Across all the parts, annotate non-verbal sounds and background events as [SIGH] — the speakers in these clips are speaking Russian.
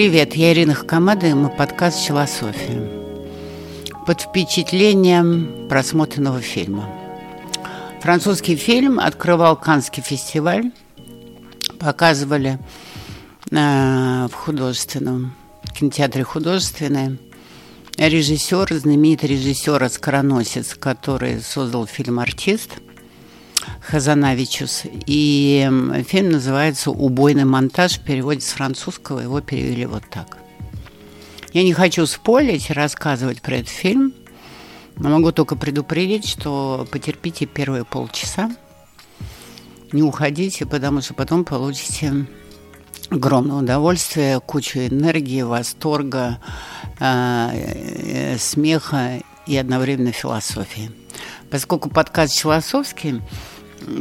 Привет, я Ирина Хакамада, и мы подкаст «Философия». Под впечатлением просмотренного фильма. Французский фильм открывал Канский фестиваль, показывали э, в художественном кинотеатре художественное. Режиссер, знаменитый режиссер Оскароносец, который создал фильм «Артист», Хазанавичус. И фильм называется «Убойный монтаж». В переводе с французского его перевели вот так. Я не хочу спорить, рассказывать про этот фильм, но могу только предупредить, что потерпите первые полчаса, не уходите, потому что потом получите огромное удовольствие, кучу энергии, восторга, э, э, смеха и одновременно философии. Поскольку подкаст философский,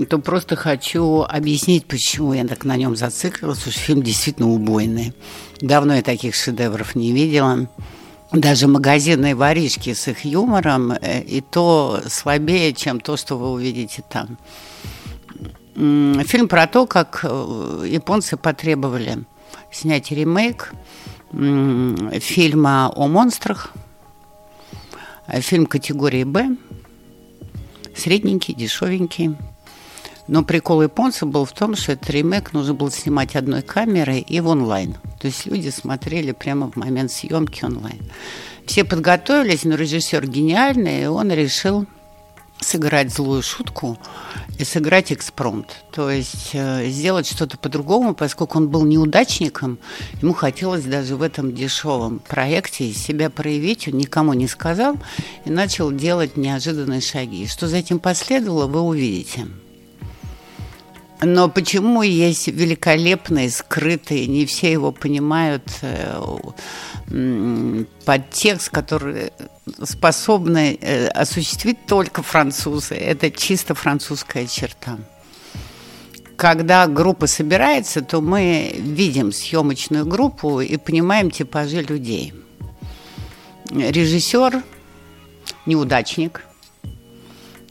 то просто хочу объяснить, почему я так на нем зациклилась, что фильм действительно убойный. Давно я таких шедевров не видела. Даже магазинные воришки с их юмором э, и то слабее, чем то, что вы увидите там. Фильм про то, как э, японцы потребовали снять ремейк фильма о монстрах, фильм категории «Б», средненький, дешевенький. Но прикол японцев был в том, что этот ремейк нужно было снимать одной камерой и в онлайн. То есть люди смотрели прямо в момент съемки онлайн. Все подготовились, но режиссер гениальный, и он решил сыграть злую шутку и сыграть экспромт. То есть э, сделать что-то по-другому, поскольку он был неудачником, ему хотелось даже в этом дешевом проекте себя проявить, он никому не сказал и начал делать неожиданные шаги. Что за этим последовало, вы увидите. Но почему есть великолепный, скрытый, не все его понимают, э, подтекст, который способны э, осуществить только французы. Это чисто французская черта. Когда группа собирается, то мы видим съемочную группу и понимаем типажи людей. Режиссер – неудачник –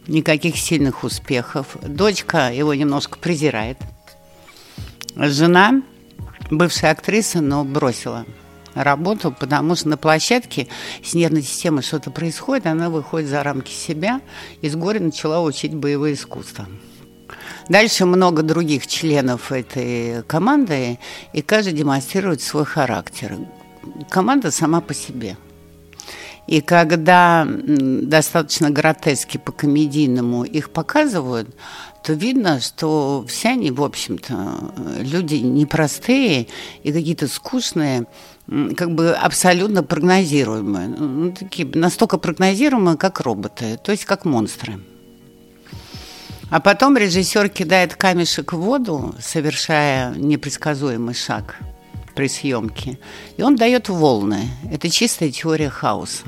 никаких сильных успехов. Дочка его немножко презирает. Жена, бывшая актриса, но бросила работу, потому что на площадке с нервной системой что-то происходит, она выходит за рамки себя и с горя начала учить боевые искусства. Дальше много других членов этой команды, и каждый демонстрирует свой характер. Команда сама по себе – и когда достаточно гротески по-комедийному их показывают, то видно, что все они, в общем-то, люди непростые и какие-то скучные, как бы абсолютно прогнозируемые. Ну, такие, настолько прогнозируемые, как роботы, то есть как монстры. А потом режиссер кидает камешек в воду, совершая непредсказуемый шаг – при съемке. И он дает волны. Это чистая теория хаоса.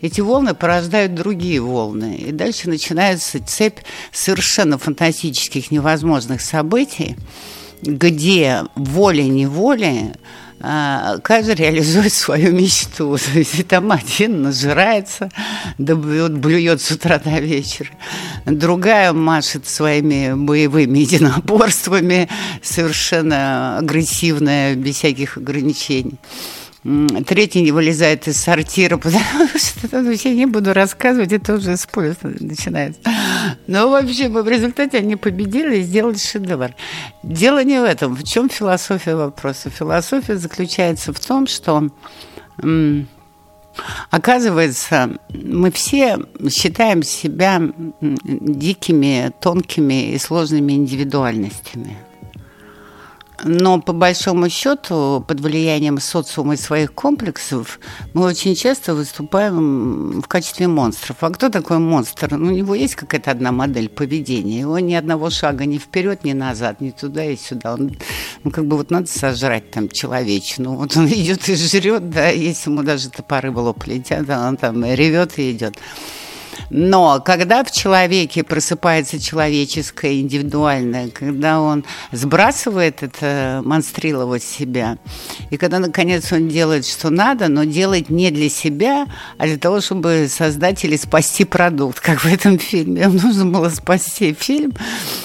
Эти волны порождают другие волны. И дальше начинается цепь совершенно фантастических, невозможных событий, где волей-неволей каждый реализует свою мечту. [LAUGHS] То есть там один нажирается, да блюет, блюет с утра до вечера. Другая машет своими боевыми [LAUGHS] единоборствами, совершенно агрессивная, без всяких ограничений. Третий не вылезает из сортира, [LAUGHS] потому что я не буду рассказывать, это уже спойлер начинается. Но вообще в результате они победили и сделали шедевр. Дело не в этом. В чем философия вопроса? Философия заключается в том, что Оказывается, мы все считаем себя дикими, тонкими и сложными индивидуальностями – но по большому счету, под влиянием социума и своих комплексов, мы очень часто выступаем в качестве монстров. А кто такой монстр? Ну, у него есть какая-то одна модель поведения. Его ни одного шага ни вперед, ни назад, ни туда и сюда. Он, ну, как бы вот надо сожрать там человечину. Вот он идет и жрет, да, если ему даже топоры в лоб летят, он там ревет и идет. Но когда в человеке просыпается человеческое, индивидуальное, когда он сбрасывает это монстриловать себя, и когда, наконец, он делает, что надо, но делает не для себя, а для того, чтобы создать или спасти продукт, как в этом фильме. Им нужно было спасти фильм,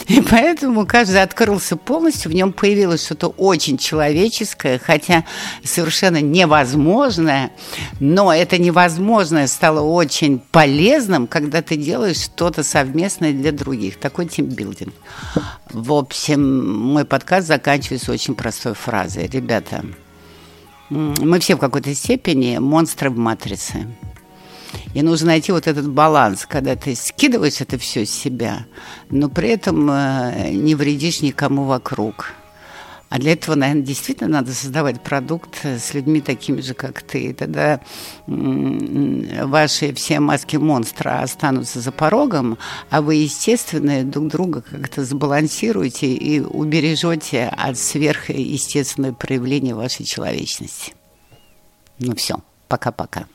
и поэтому каждый открылся полностью, в нем появилось что-то очень человеческое, хотя совершенно невозможное, но это невозможное стало очень полезным, когда ты делаешь что-то совместное для других. Такой тимбилдинг. В общем, мой подкаст заканчивается очень простой фразой. Ребята, мы все в какой-то степени монстры в матрице. И нужно найти вот этот баланс, когда ты скидываешь это все с себя, но при этом э, не вредишь никому вокруг. А для этого, наверное, действительно надо создавать продукт с людьми такими же, как ты. И тогда ваши все маски монстра останутся за порогом, а вы, естественно, друг друга как-то сбалансируете и убережете от сверхъестественного проявления вашей человечности. Ну все, пока-пока.